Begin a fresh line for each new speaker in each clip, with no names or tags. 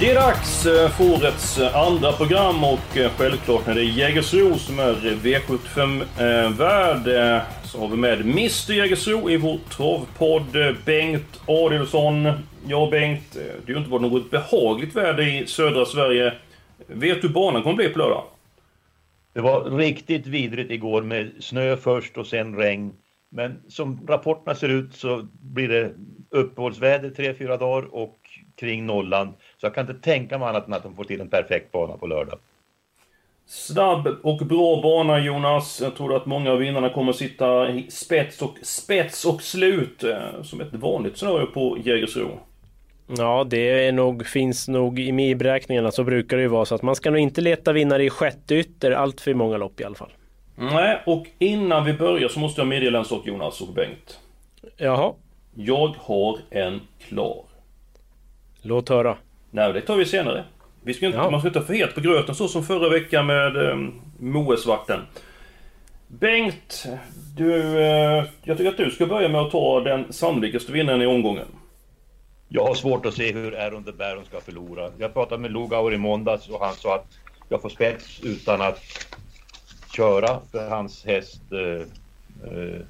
Det är dags för årets eh, andra program och eh, självklart när det är Jägersro som är V75-värd så har vi med Mr Jägersro i vår travpodd Bengt Adelsson. Ja Bengt, det har ju inte varit något behagligt väder i södra Sverige. Vet du hur banan kommer bli på lördag?
Det var riktigt vidrigt igår med snö först och sen regn. Men som rapporterna ser ut så blir det uppehållsväder tre, fyra dagar och kring nollan. Så jag kan inte tänka mig annat än att de får till en perfekt bana på lördag.
Snabb och bra bana Jonas. Jag tror att många av vinnarna kommer sitta i spets och spets och slut. eh, Som ett vanligt scenario på Jägersro.
Ja, det är nog, finns nog i beräkningarna så brukar det ju vara så att man ska nog inte leta vinnare i sjätte ytter allt för många lopp i alla fall.
Nej, och innan vi börjar så måste jag meddela en sak Jonas och Bengt.
Jaha,
Jag har en klar.
Låt höra.
Nej, det tar vi senare. Vi ska inte,
Ja.
Man ska inte ha för het på gröten så som förra veckan med um, Moesvarten. Bengt, du, eh, jag tycker att du ska börja med att ta den sannolikaste vinnaren i omgången.
Jag har svårt att se hur Aaron de Baron ska förlora. Jag pratade med Lugauer i måndags och han sa att jag får spets utan att köra för hans häst eh, eh,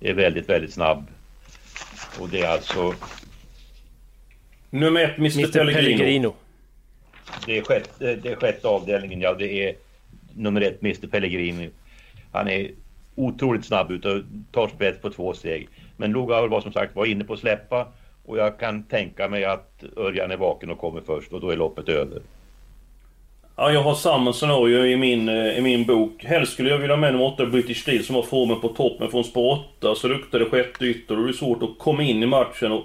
är väldigt, väldigt snabb. Och det är alltså
Nummer ett, Mr,
Mr
Pellegrino.
Pellegrino.
det är, sjätte, det är sjätte avdelningen, ja det är nummer ett, Mr Pellegrini. Han är otroligt snabb ut och tar spets på två steg. Men Lugauer var som sagt var inne på att släppa och jag kan tänka mig att Örjan är vaken och kommer först och då är loppet över.
Ja, jag har samma scenario i min, eh, i min bok. Helst skulle jag vilja ha med nummer 8 British Steel som har formen på toppen från spår 8. Så luktar det sjätte ytter och det är svårt att komma in i matchen. Och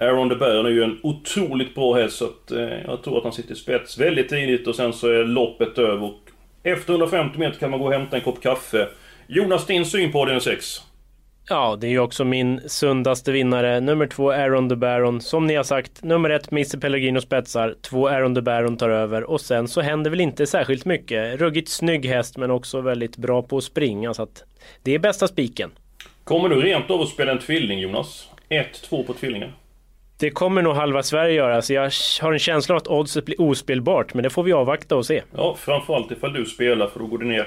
Aaron de är ju en otroligt bra häst så att, eh, jag tror att han sitter i spets väldigt tidigt och sen så är loppet över. Efter 150 meter kan man gå och hämta en kopp kaffe. Jonas, din syn på avdelning 6?
Ja, det är ju också min sundaste vinnare. Nummer två, Aaron de Baron. Som ni har sagt, nummer ett, Mr Pellegrino spetsar. Två, Aaron de Baron tar över. Och sen så händer väl inte särskilt mycket. Ruggigt snygg häst, men också väldigt bra på att springa. Så att det är bästa spiken.
Kommer du rent av att spela en tvilling Jonas? 1-2 på tvillingen.
Det kommer nog halva Sverige göra, så jag har en känsla av att oddset blir ospelbart. Men det får vi avvakta och se.
Ja, framförallt ifall du spelar för då går det ner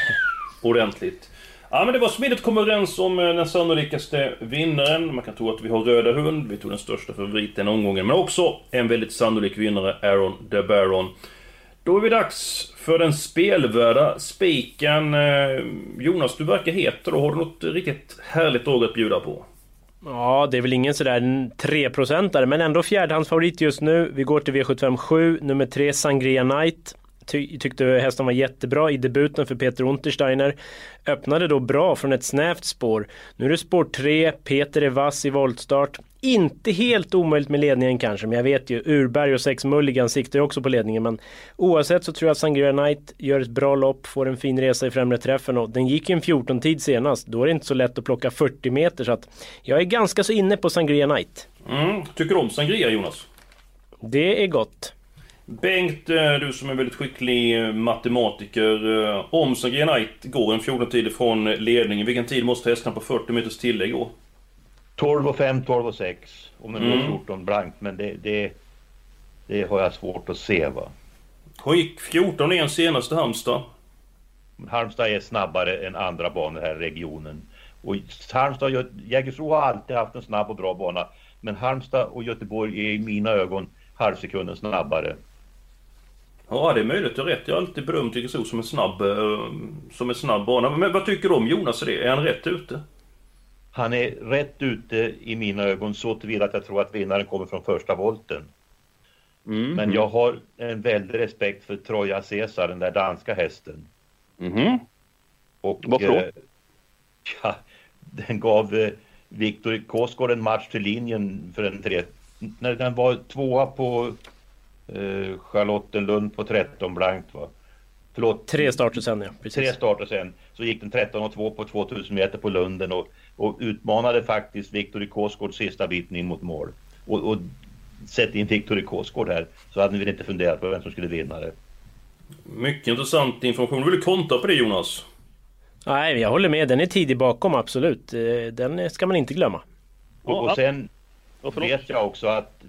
ordentligt. Ja men det var smidigt att komma överens om eh, den sannolikaste vinnaren. Man kan tro att vi har Röda Hund, vi tog den största favoriten omgången. Men också en väldigt sannolik vinnare, Aaron de Baron. Då är vi dags för den spelvärda spiken. Eh, Jonas, du verkar het då. Har du något riktigt härligt drag att bjuda på?
Ja, det är väl ingen sådär 3-procentare, men ändå fjärdehandsfavorit just nu. Vi går till V75 7, nummer 3 Sangria Knight. Ty tyckte hästen var jättebra i debuten för Peter Untersteiner. Öppnade då bra från ett snävt spår. Nu är det spår 3, Peter är vass i voltstart. Inte helt omöjligt med ledningen kanske, men jag vet ju Urberg och Sex Mulligan siktar ju också på ledningen. Men oavsett så tror jag att Sangria Knight gör ett bra lopp, får en fin resa i främre träffen och den gick ju en 14 tid senast. Då är det inte så lätt att plocka 40 meter så att jag är ganska så inne på Sangria Knight.
Mm, tycker du om Sangria Jonas?
Det är gott.
Bengt, eh, du som är väldigt skicklig eh, matematiker. eh, Om Sangria Knight går en 14 tid från ledningen, vilken tid måste hästarna på 40 meters tillägg gå?
12 och 5, 12 och 6. Om den
Mm.
går 14 blankt, men det, det, det har jag svårt att se va.
Hon gick 14 igen senaste Halmstad.
Halmstad är snabbare än andra banor här i regionen. Och Halmstad, Jägersro har alltid haft en snabb och bra bana. Men Halmstad och Göteborg är i mina ögon halvsekunden snabbare.
Ja, det är möjligt. Du har rätt. Jag har alltid bedömt Jägersro som en snabb, eh, som en snabb bana. Men vad tycker du om Jonas i det? Är han rätt ute?
Han är rätt ute i mina ögon så tillvida att jag tror att vinnaren kommer från första volten.
Mm.
Men jag har en väldig respekt för Troja Caesar, den där danska hästen.
Mhm.
Och,
Varför
eh, ja, den gav eh, Viktor Kåsgård en match till linjen för en tre... När den var tvåa på eh, Charlottenlund på 13 blankt va?
Förlåt. Tre starter sen ja.
Precis. Tre starter sen. Så gick den 13 och 2 på 2000 meter på Lunden och, och utmanade faktiskt Viktor Kåsgård sista biten in mot mål. Och, och sätt in Viktor Kåsgård här så hade väl inte funderat på vem som skulle vinna det.
Mycket intressant information. Vill du kontra på det Jonas?
Nej, jag håller med. Den är tidig bakom, absolut. Eh, den ska man inte glömma.
Och, och sen vet jag också att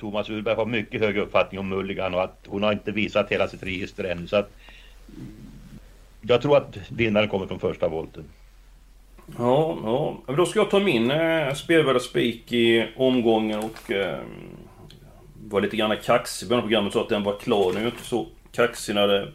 Thomas Urberg har mycket hög uppfattning om Mulligan och att hon har inte visat hela sitt register ännu. Så att jag tror att vinnaren kommer från första volten.
Ja, ja. Men då ska jag ta min eh, spelvärda spik i omgången och eh, var lite grann kaxig i början av programmet så att den var klar. Nu är jag inte så kaxig när det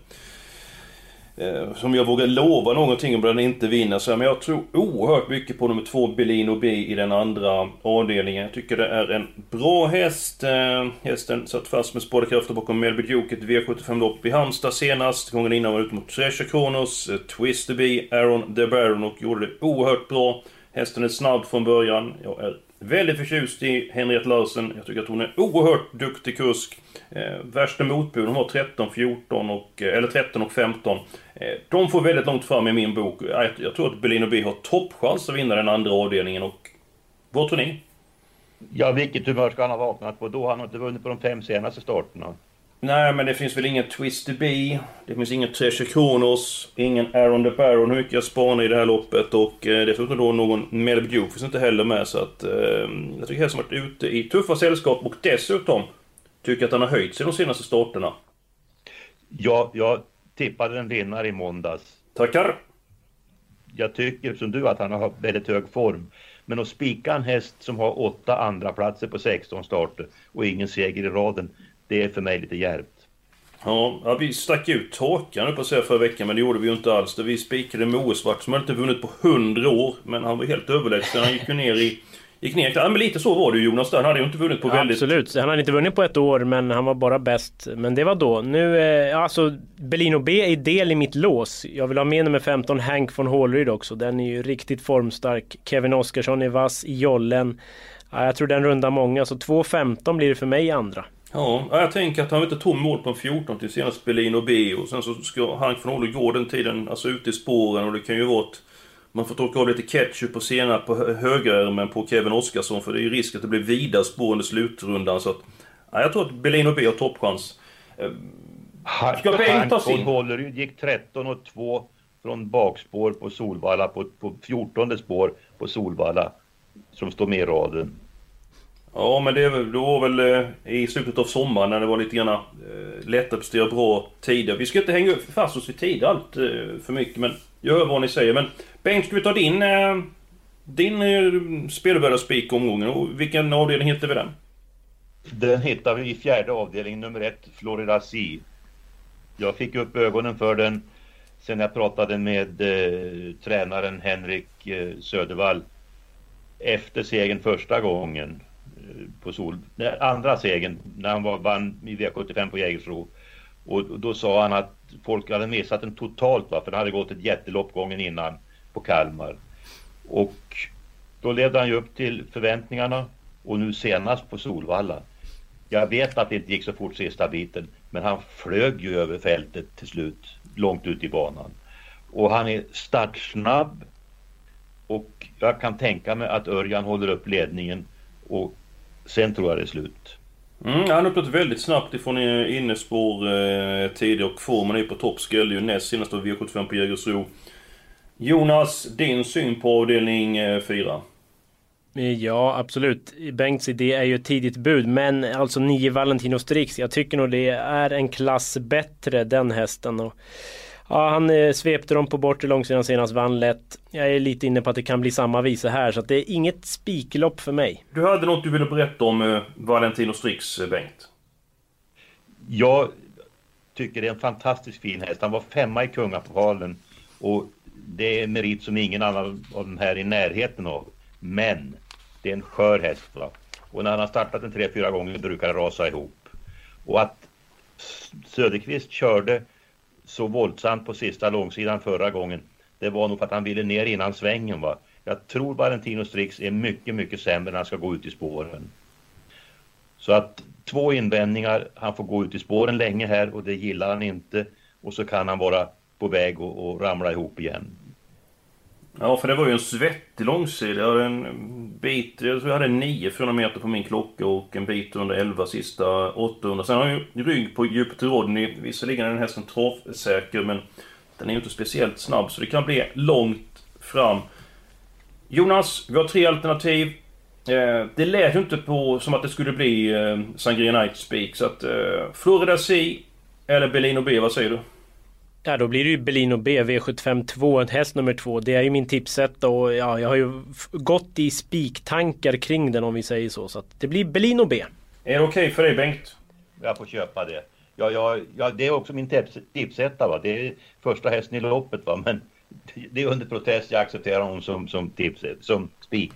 Eh, som jag vågar lova någonting om den inte vinner. Så, men jag tror oerhört mycket på nummer två, Bellino B i den andra avdelningen. Jag tycker det är en bra häst. Eh, hästen satt fast med sparade krafter bakom Melby Duke, ett V75-lopp i Halmstad senast. Gången innan var ute mot Treasure Kronos, eh, Twister B, Aaron The Baron och gjorde det oerhört bra. Hästen är snabb från början. Jag är väldigt förtjust i Henriette Larsen. Jag tycker att hon är oerhört duktig kusk. Eh, värsta motbud, hon var 13, 14 och, eh, eller 13 och 15. Eh, de får väldigt långt fram i min bok. Jag, jag tror att Berlin B har toppchans att vinna den andra avdelningen och... Vad tror ni?
Ja, vilket humör ska han ha vaknat på då? Han har inte vunnit på de fem senaste starterna.
Nej, men det finns väl ingen Twister B. Det finns ingen Treasure Kronos. Ingen Aaron the Baron hur mycket jag spanar i det här loppet. Och eh, dessutom då någon Melby Duke finns inte heller med. Så att... Eh, jag tycker hästen varit ute i tuffa sällskap och dessutom tycker att han har höjt sig de senaste starterna.
Ja, jag tippade en vinnare i måndags.
Tackar!
Jag tycker som du att han har väldigt hög form. Men att spika en häst som har åtta andra platser på 16 starter och ingen seger i raden, det är för mig lite djärvt.
Ja, vi stack ut torkan på säga förra veckan, men det gjorde vi ju inte alls. Vi spikade Moesvart som hade inte vunnit på 100 år, men han var helt överlägsen. Han gick ju ner i gick ner. Ja, men lite så var det Jonas där. Han hade ju inte vunnit på väldigt...
Absolut. Han hade inte vunnit på ett år men han var bara bäst. Men det var då. Nu, eh, alltså Bellino B är del i mitt lås. Jag vill ha med nummer 15 Hank von Hålryd också. Den är ju riktigt formstark. Kevin Oskarsson är vass i jollen. Ja, jag tror den rundar många. Så 2.15 blir det för mig i andra.
Ja, jag tänker att han inte tom mål på en 14 till senast Berlin och B och sen så ska Hank von Hålryd gå den tiden, alltså ute i spåren och det kan ju vara ett man får torka av lite ketchup och senap på högerärmen på Kevin Oskarsson för det är ju risk att det blir vida spår under slutrundan så att... Ja, jag tror att Berlin och B har toppchans.
Eh, ska Bengt ta sin? Hålleryd gick 13 och 2 från bakspår på Solvalla på, på 14 spår på Solvalla. Som står med i raden.
Ja, men det var väl eh, i slutet av sommaren när det var lite grann eh, lättare att prestera bra tider. Vi ska inte hänga fast oss vid tid allt eh, för mycket, men jag hör vad ni säger. Men Bengt, ska vi ta din, eh, din eh, spelvärdaspik omgången? Och vilken avdelning hittar vi den?
Den hittar vi i fjärde avdelningen, nummer ett, Florida Sea. Jag fick upp ögonen för den sen jag pratade med eh, tränaren Henrik eh, Södervall efter segern första gången eh, på Sol, nej, andra segern när han var, vann i V75 på Jägersro. Och då sa han att folk hade missat den totalt va, för det hade gått ett jättelopp gången innan på Kalmar. Och då levde han ju upp till förväntningarna och nu senast på Solvalla. Jag vet att det inte gick så fort sista biten, men han flög ju över fältet till slut, långt ut i banan. Och han är startsnabb och jag kan tänka mig att Örjan håller upp ledningen och Sen tror jag det är slut.
Mm, han har öppnat väldigt snabbt ifrån innerspår eh, tidigare och formen är på topp. Skrällde ju näst senast av V75 på Jägersro. Jonas, din syn på avdelning 4?
Eh, ja, absolut. Bengts idé är ju ett tidigt bud, men alltså 9 Valentino Strix, jag tycker nog det är en klass bättre den hästen. Och Ja, han eh, svepte dem på bortre långsidan senast, vann lätt. Jag är lite inne på att det kan bli samma visa här, så att det är inget spiklopp för mig.
Du hade något du ville berätta om eh, Valentino Strix, eh, Bengt?
Jag tycker det är en fantastiskt fin häst. Han var femma i kungapokalen och det är en merit som ingen annan av de här är i närheten av. Men det är en skör häst. Va? Och när han har startat den tre, fyra gånger brukar det rasa ihop. Och att Söderqvist körde så våldsamt på sista långsidan förra gången. Det var nog för att han ville ner innan svängen va. Jag tror Valentino Strix är mycket, mycket sämre när han ska gå ut i spåren. Så att två invändningar. Han får gå ut i spåren länge här och det gillar han inte. Och så kan han vara på väg att ramla ihop igen.
Ja, för det var ju en svettig långsida. Jag hade en bit, jag tror jag hade 900 meter på min klocka och en bit under 11 sista 800. Sen har jag ju rygg på Jupiter Rodney. Visserligen är den hästen travsäker, men den är ju inte speciellt snabb, så det kan bli långt fram. Jonas, vi har tre alternativ. Eh, det lät ju inte på som att det skulle bli eh, Sangria Night Speak, så att eh, Florida Sea eller Bellino B, vad säger du?
Ja då blir det ju Bellino B V75 2, häst nummer två. Det är ju min tipset och ja, jag har ju gått i spiktankar kring den om vi säger så. Så att det blir Bellino B.
Är det okej okay för dig Bengt?
Jag får köpa det. Ja, ja, ja, det är också min tips, tipsetta. Va? Det är första hästen i loppet. Va? Men det är under protest. Jag accepterar honom som, som tipset, som spik.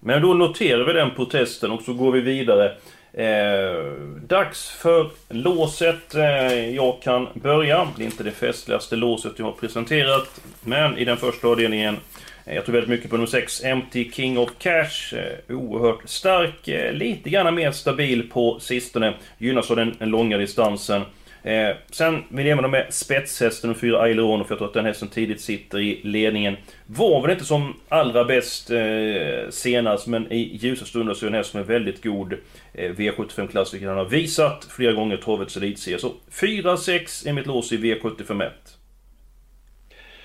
Men då noterar vi den protesten och så går vi vidare. Eh, dags för låset. Eh, jag kan börja. Det är inte det festligaste låset jag har presenterat. Men i den första avdelningen eh, jag tror väldigt mycket på nummer 6, Empty King of Cash. Eh, oerhört stark, eh, lite grann mer stabil på sistone. Gynnas av den, den långa distansen. Eh, sen vill jag även med spetshästen och fyra Aileron, för jag tror att den hästen tidigt sitter i ledningen. Var väl inte som allra bäst eh, senast, men i ljusa stunder så är en häst som är väldigt god eh, V75-klass, vilket Han har visat flera gånger travets elitserie. Så 4-6 är mitt lås i V75 1.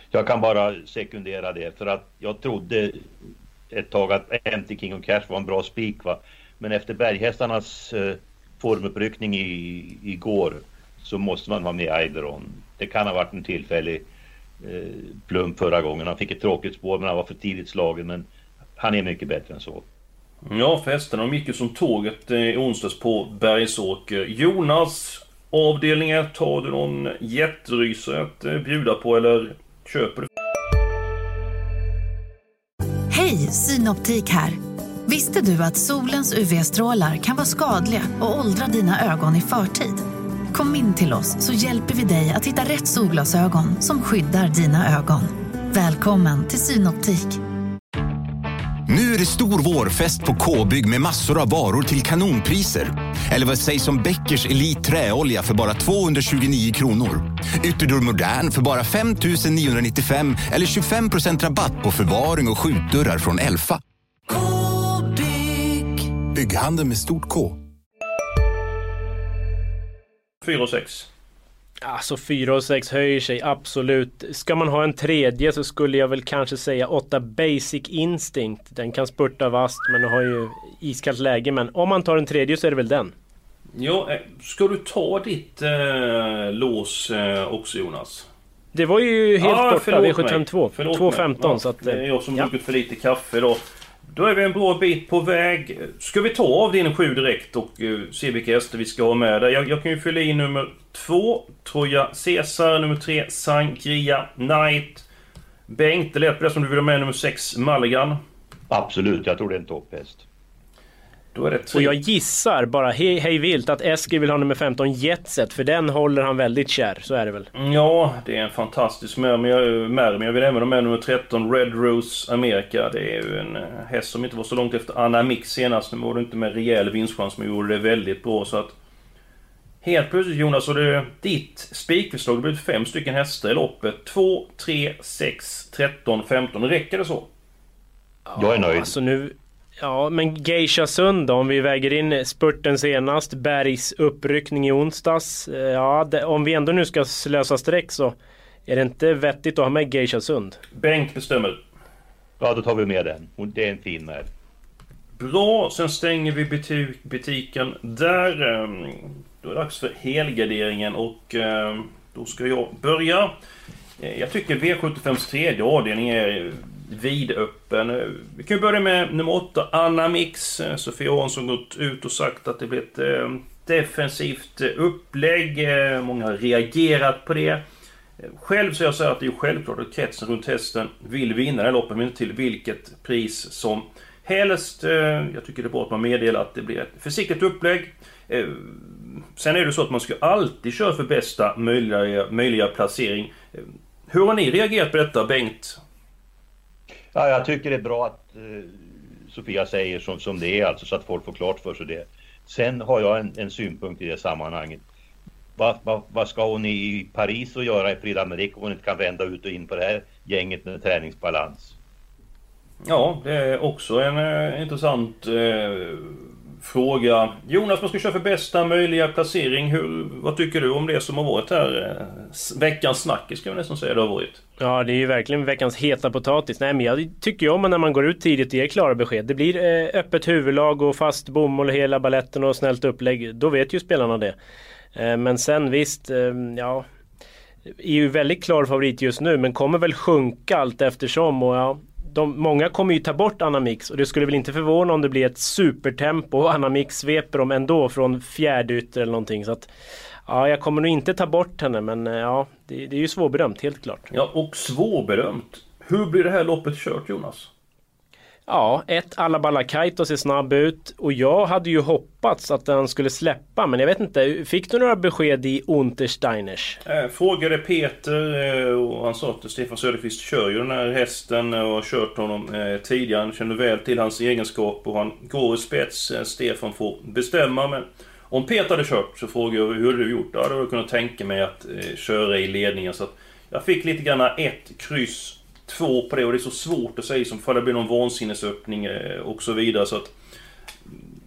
Jag kan bara sekundera det, för att jag trodde ett tag att MT King of Cash var en bra spik. Va? Men efter berghästarnas eh, formuppryckning i, igår så måste man vara med i Aideron. Det kan ha varit en tillfällig eh, plump förra gången. Han fick ett tråkigt spår men han var för tidigt slagen. Men han är mycket bättre än så.
Ja, festerna de gick ju som tåget eh, i onsdags på Bergsåker. Jonas, avdelningen tar du någon jätterysare att eh, bjuda på eller köper du?
Hej, Synoptik här! Visste du att solens UV-strålar kan vara skadliga och åldra dina ögon i förtid? Kom in till oss så hjälper vi dig att hitta rätt solglasögon som skyddar dina ögon. Välkommen till Synoptik.
Nu är det stor vårfest på K-bygg med massor av varor till kanonpriser. Eller vad sägs om Bäckers Elite Träolja för bara 229 kronor? Ytterdörr Modern för bara 5 995 eller 25% rabatt på förvaring och skjutdörrar från Elfa. K-bygg. Bygghandeln med stort K.
4 och 6.
Alltså 4 och 6 höjer sig absolut. Ska man ha en tredje så skulle jag väl kanske säga 8 Basic Instinct. Den kan spurta vast men har ju iskallt läge. Men om man tar en tredje så är det väl den.
Ja, eh, ska du ta ditt eh, lås eh, också Jonas?
Det var ju helt ah, borta, V752. 2.15 ja, så att...
Det är jag som ja. druckit för lite kaffe då. Då är vi en bra bit på väg. Ska vi ta av din 7 direkt och uh, se vilka hästar vi ska ha med där? Jag, jag kan ju fylla i nummer 2, Troja Caesar, nummer 3, Sangria Knight. Bengt, det lät på det som du vill ha med nummer 6, Mulligan.
Absolut, jag tror det är en topphäst.
Då är det tre. Och jag gissar bara hej, hej vilt att Eskil vill ha nummer 15 Jetset för den håller han väldigt kär. Så är det väl?
Ja, det är en fantastisk mär. Men jag, men jag vill även ha med nummer 13 Red Rose America. Det är ju en eh, häst som inte var så långt efter Anna Mix senast. Nu var det inte med rejäl vinstchans men gjorde det väldigt bra så att... Helt plötsligt Jonas, så det ditt spikförslag. Det blir fem stycken hästar i loppet. 2, 3, 6, 13, 15. Räcker det så?
Jag är nöjd.
Alltså nu, Ja, men Geisha Sund då, om vi väger in spurten senast, Bergs uppryckning i onsdags. Eh, ja, det, om vi ändå nu ska slösa streck så är det inte vettigt att ha med Geisha Sund?
Bengt bestämmer.
Ja, då tar vi med den. Det är en fin med.
Bra, sen stänger vi butik butiken där. Ehm, då är det dags för helgarderingen och ehm, då ska jag börja. Eh, jag tycker V75s tredje avdelning är vidöppen. Vi kan börja med nummer 8, Anna Mix. Eh, Sofia Hansson gått ut och sagt att det blir ett eh, defensivt eh, upplägg. Många har reagerat på det. Själv så jag så att det är självklart att kretsen runt hästen vill vinna det här loppet, men inte till vilket pris som helst. Jag tycker det är bra att man meddelar att det blir ett försiktigt upplägg. Sen är det så att man ska alltid köra för bästa möjliga, möjliga placering. Hur har ni reagerat på detta, Bengt?
Ja, jag tycker det är bra att eh, Sofia säger som, som det är alltså så att folk får klart för sig det. Sen har jag en, en synpunkt i det sammanhanget. Vad va, va ska hon i Paris och göra i Prix om hon inte kan vända ut och in på det här gänget med träningsbalans?
Ja, det är också en eh, intressant eh, fråga. Jonas, man ska köra för bästa möjliga placering. Hur, vad tycker du om det som har varit här? Veckans snackis ska man nästan säga det har varit.
Ja, det är ju verkligen veckans heta potatis. Nej, men jag tycker ju om när man går ut tidigt och ger klara besked. Det blir eh, öppet huvudlag och fast bomull hela balletten och snällt upplägg. Då vet ju spelarna det. Eh, men sen visst, eh, ja är ju väldigt klar favorit just nu men kommer väl sjunka allt eftersom och ja, de, många kommer ju ta bort Anamix och det skulle väl inte förvåna om det blir ett supertempo och Anamix sveper dem ändå från fjärde ytter eller någonting. Så att, ja, jag kommer nog inte ta bort henne men eh, ja, det, det är ju svårbedömt helt klart.
Ja, och svårbedömt. Hur blir det här loppet kört Jonas?
Ja, ett Alabala Kaito ser snabb ut och jag hade ju hoppats att den skulle släppa men jag vet inte, fick du några besked i Untersteiners?
Eh, frågade Peter eh, och han sa att Stefan Söderqvist kör ju den här hästen och har kört honom eh, tidigare. Han känner väl till hans egenskaper och han går i spets. Stefan får bestämma men om Peter hade kört så frågade jag hur hade du gjort? Ja, då hade jag kunnat tänka mig att köra i ledningen så att jag fick lite grann ett kryss två på det och det är så svårt att säga som för det blir någon vansinnesöppning eh, och så vidare så att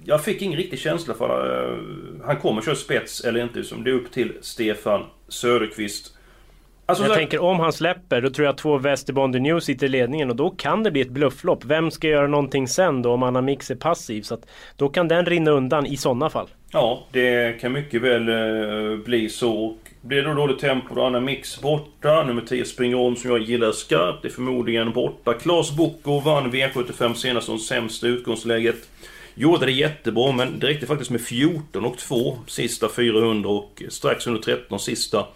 jag fick ingen riktig känsla för uh, han kommer köra spets eller inte. Som det är upp till Stefan Söderqvist.
Alltså, jag så... tänker om han släpper, då tror jag två Västerbonder News sitter i ledningen och då kan det bli ett blufflopp. Vem ska göra någonting sen då om Anna Mix är passiv? Så att då kan den rinna undan i sådana fall.
Ja, det kan mycket väl uh, bli så. Blir det då dåligt tempo då Anna Mix borta. Nummer 10 springer om som jag gillar skarpt. Det är förmodligen borta. Klas Bocco vann V75 senast som sämsta utgångsläget. Gjorde det jättebra men det räckte faktiskt med 14 och 2 sista 400 och strax under 13 sista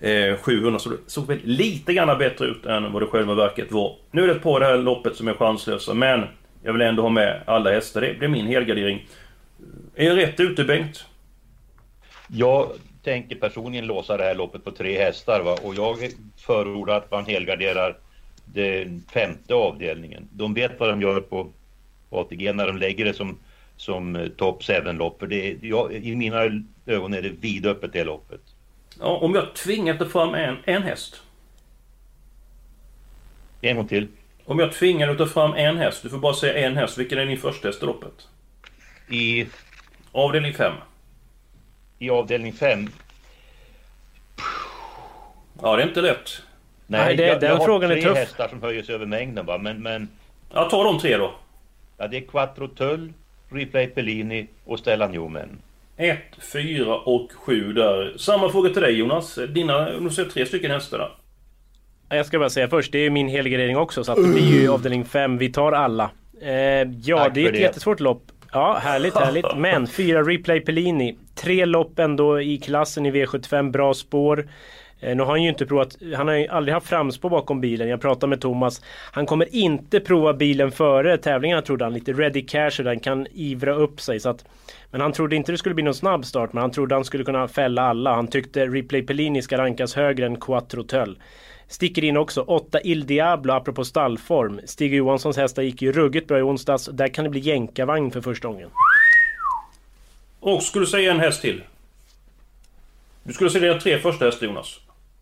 eh, 700. Så det såg väl lite grann bättre ut än vad det själva verket var. Nu är det ett par det här loppet som är chanslösa men jag vill ändå ha med alla hästar. Det blir min helgardering. Är jag rätt ute Bengt?
Ja, tänker personligen låsa det här loppet på tre hästar va? och jag förordar att man helgarderar den femte avdelningen. De vet vad de gör på ATG när de lägger det som, som eh, top 7-lopp. För det, ja, i mina ögon är det vidöppet det loppet.
Ja, om jag tvingar ta fram en, en häst?
En gång till.
Om jag tvingar dig ta fram en häst, du får bara säga en häst. Vilken är din första häst i loppet?
I?
Avdelning 5
i avdelning 5.
Ja, det är inte lätt.
Nej, Nej det, jag, den jag frågan är tuff. Jag har tre hästar som höjer sig över mängden va, men, men...
Ja, ta de tre då.
Ja, det är Quattro Tull, Replay Pellini och Stellan Newman.
1, 4 och 7 där. Samma fråga till dig Jonas. Dina, du ser tre stycken hästar där.
Jag ska bara säga först, det är min helgardering också så att det blir ju avdelning 5. Vi tar alla. Eh, ja, Tack det är ett det. jättesvårt lopp. Ja, härligt, härligt. Men fyra Replay Pellini. Tre lopp ändå i klassen i V75, bra spår. Eh, nu har han ju inte provat, han har ju aldrig haft framspår bakom bilen. Jag pratade med Thomas. Han kommer inte prova bilen före tävlingarna trodde han. Lite ready cash och den kan ivra upp sig. Så att, men han trodde inte det skulle bli någon snabb start. Men han trodde han skulle kunna fälla alla. Han tyckte Replay Pellini ska rankas högre än Quattro Töll. Sticker in också 8 Il Diablo apropå stallform. Stig Johanssons hästar gick ju ruggigt bra i onsdags. Där kan det bli jänkarvagn för första gången.
Och skulle du säga en häst till? Du skulle säga dina tre första hästar Jonas.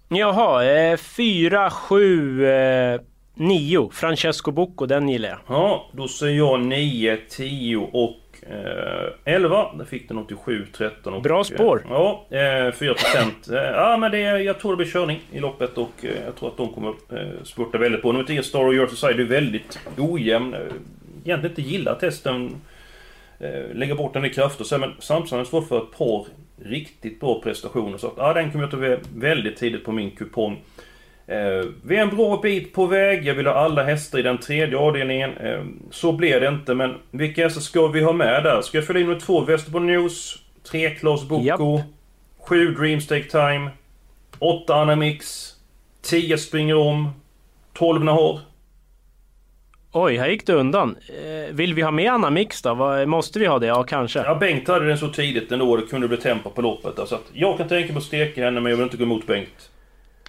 Jaha, eh, fyra, sju, eh, nio. Francesco Bocco, den gillar jag.
Ja, då säger jag 9, 10 och Eh, 11, där fick den 87, 13 och...
Bra spår!
Ja, eh, 4 procent. Eh, ja men det, jag tror det blir körning i loppet och eh, jag tror att de kommer eh, spurta väldigt på. Nummer 10, Star of Your Society, är väldigt ojämn. Eh, egentligen inte gillar testen. Eh, lägga bort den i krafter men samtidigt har svårt för ett par riktigt bra prestationer. Så att, ja, den kommer jag ta väldigt tidigt på min kupong. Eh, vi är en bra bit på väg. Jag vill ha alla hästar i den tredje avdelningen. Eh, så blir det inte, men vilka hästar ska vi ha med där? Ska jag fylla in med två Västerbo News, tre Klas Boko, yep. sju Dreams Take Time, åtta Anamix, tio Springer Om, tolv Nahar.
Oj, här gick det undan. Eh, vill vi ha med Anamix då? Måste vi ha det? Ja, kanske.
Ja, Bengt hade den så tidigt ändå. Det kunde bli tempo på loppet. Så att jag kan tänka mig att steka henne, men jag vill inte gå emot Bengt.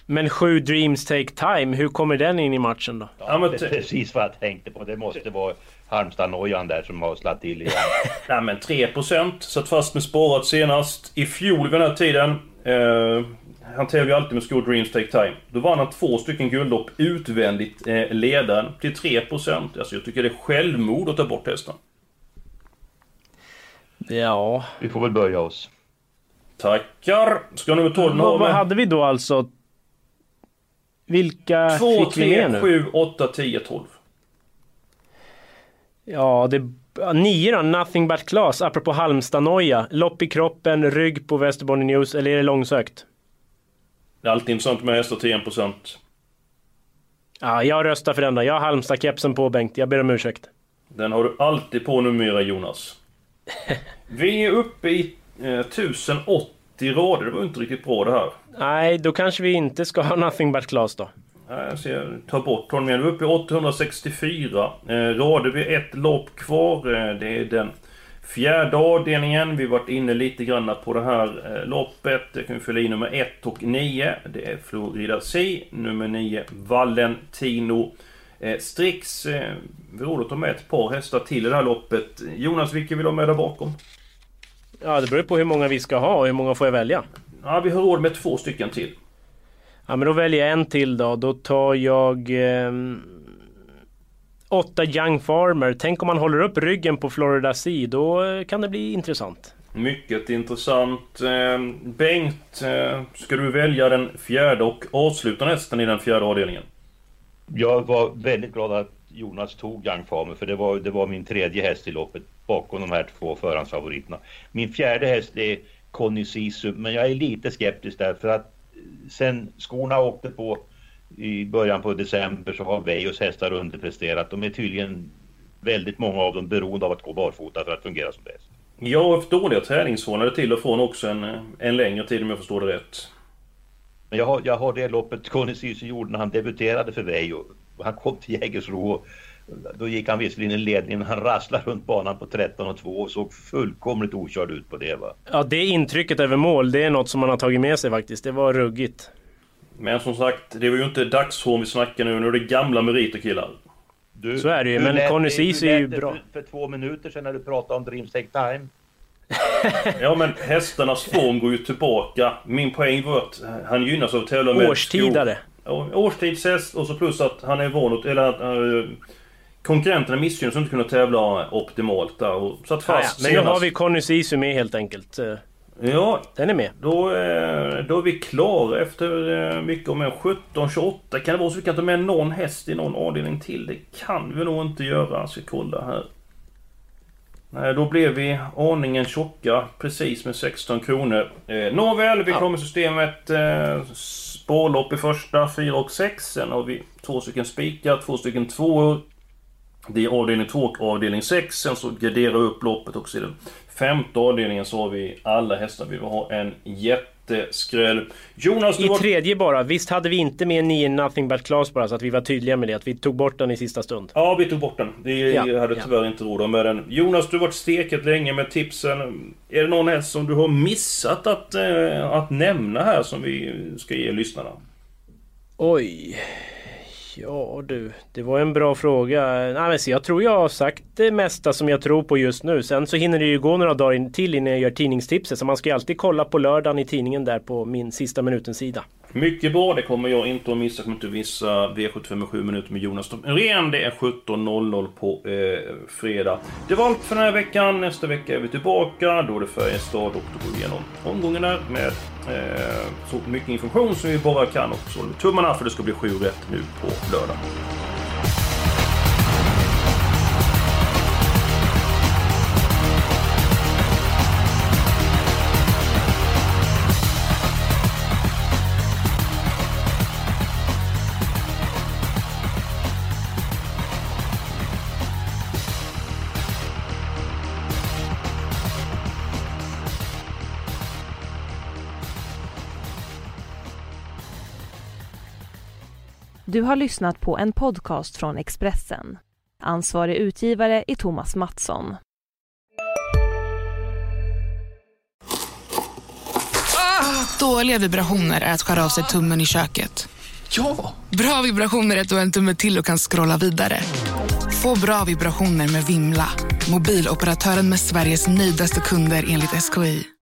Men sju Dreams Take Time, hur kommer den in i matchen då?
Ja, men
Det är precis vad jag tänkte på. Det måste vara Halmstad-nojan där som har slagit till igen.
Nej men 3% satt fast med spårat senast. I fjol vid den här tiden. Eh, han tävlar ju alltid med School Dreams Take Time. Då vann han två stycken guldlopp utvändigt eh, ledaren till 3%. Alltså jag tycker det är självmord att ta bort hästen.
Ja,
Vi får väl böja oss.
Tackar! Ska nummer 12 ha
vad, vad
med?
hade vi då alltså? Vilka
2,
fick vi med
3,
nu?
7, 8, 10, 12.
Ja, det... ja, Nio då, Nothing But Class, apropå Halmstad-noja. Lopp i kroppen, rygg på Västerbotten News, eller är det långsökt?
Det är alltid intressant med hästar till 1%.
Ja, jag röstar för denna. Jag har Halmstad-kepsen på Bengt. Jag ber om ursäkt.
Den har du alltid på numera Jonas. Vi är uppe i eh, 1080 rader. Det var inte riktigt bra det här.
Nej, då kanske vi inte ska ha Nothing But Class då.
Nej, Jag ser, ta bort honom igen. Vi är uppe i 864. Eh, rader vi ett lopp kvar. Eh, det är den fjärde avdelningen. Vi har varit inne lite grann på det här eh, loppet. Det kan fylla i nummer 1 och 9. Det är Florida C. Nummer 9 Valentino eh, Strix. Eh, vi råder att ta med ett par hästar till i det här loppet. Jonas, vilka vill du ha med där bakom?
Ja, det beror på hur många vi ska ha och hur många får jag välja?
Ja, vi har råd med två stycken till.
Ja, men då väljer jag en till då. Då tar jag... ehm, åtta Young Farmer. Tänk om man håller upp ryggen på Florida Sea. Då eh, kan det bli intressant.
Mycket intressant. Eh, Bengt, eh, ska du välja den fjärde och avsluta hästen i den fjärde avdelningen?
Jag var väldigt glad att Jonas tog Young Farmer för det var, det var min tredje häst i loppet bakom de här två förhandsfavoriterna. Min fjärde häst är Conny Sisu men jag är lite skeptisk där för att sen skorna åkte på i början på december så har Vejos hästar underpresterat. De är tydligen väldigt många av dem beroende av att gå barfota för att fungera som bäst.
Har haft dåliga träningsvanor till och från också en, en längre tid om jag förstår det rätt.
Men jag har, jag har det loppet Conny Sisu gjorde när han debuterade för Vejo. Han kom till Jägersro och då gick han visserligen i ledningen men han rasslade runt banan på 13 och 2 och såg fullkomligt okörd ut på det va.
Ja, det intrycket över mål, det är något som man har tagit med sig faktiskt. Det var ruggigt.
Men som sagt, det var ju inte dagshorn vi snackar nu. Nu är det gamla meriter killar.
Du,
Så är det ju, men Conny Ceesay är ju bra.
För, för två minuter sedan när du pratade om Dreams Take Time.
Ja men hästarnas form går ju tillbaka. Min poäng var att han gynnas av att tävla med...
Årstidare.
Ja, årstidshäst och så plus att han är van att... Eller att... Uh, konkurrenterna missgynnas att inte kunna tävla optimalt där och satt
Ja, ja.
fast
Men nu
senast.
har vi Conny Sisu med helt enkelt. Eh,
Ja,
Den är med.
Då, eh, då är vi klara efter eh, mycket om en 17-28. Kan det vara så att vi kan ta med någon häst i någon avdelning till? Det kan vi nog inte göra. Jag ska kolla här. Nej, då blev vi aningen tjocka. Precis med 16 kronor. Eh, nåväl, vi kommer systemet. Eh, spårlopp i första, 4 och 6. Sen har vi två stycken spikar, två stycken tvåor. Det är avdelning 2 och avdelning 6. Sen så garderar vi upp loppet också i den femte avdelningen så har vi alla hästar. Vi vill ha en jätteskräll. Jonas, du
I
var...
tredje bara, visst hade vi inte med 9 Nothing But Class bara så att vi var tydliga med det, att vi tog bort den i sista stund.
Ja, vi tog bort den. Vi
Ja,
hade
ja.
tyvärr inte råd med den. Jonas, du har varit steket länge med tipsen. Är det någon häst som du har missat att, eh, att nämna här som vi ska ge lyssnarna?
Oj. Ja du, det var en bra fråga. Nej, men jag tror jag har sagt det mesta som jag tror på just nu. Sen så hinner det ju gå några dagar till innan jag gör tidningstipset. Så man ska ju alltid kolla på lördagen i tidningen där på min sista minuten-sida.
Mycket bra, det kommer jag inte att missa. Jag kommer inte att missa V75 med 7 minuter med Jonas Ren. Det är 17.00 på eh, fredag. Det var allt för den här veckan. Nästa vecka är vi tillbaka. Då är det Färjestad och då går vi igenom omgången där med eh, så mycket information som vi bara kan. Och så håller vi tummarna för det ska bli 7 rätt nu på lördag.
Du har lyssnat på en podcast från Expressen. Ansvarig utgivare är Thomas Mattsson.
Dåliga vibrationer är att skära av sig tummen i köket.
Ja!
Bra vibrationer är att du har en tumme till och kan scrolla vidare. Få bra vibrationer med Vimla. Mobiloperatören med Sveriges nöjdaste kunder enligt SKI.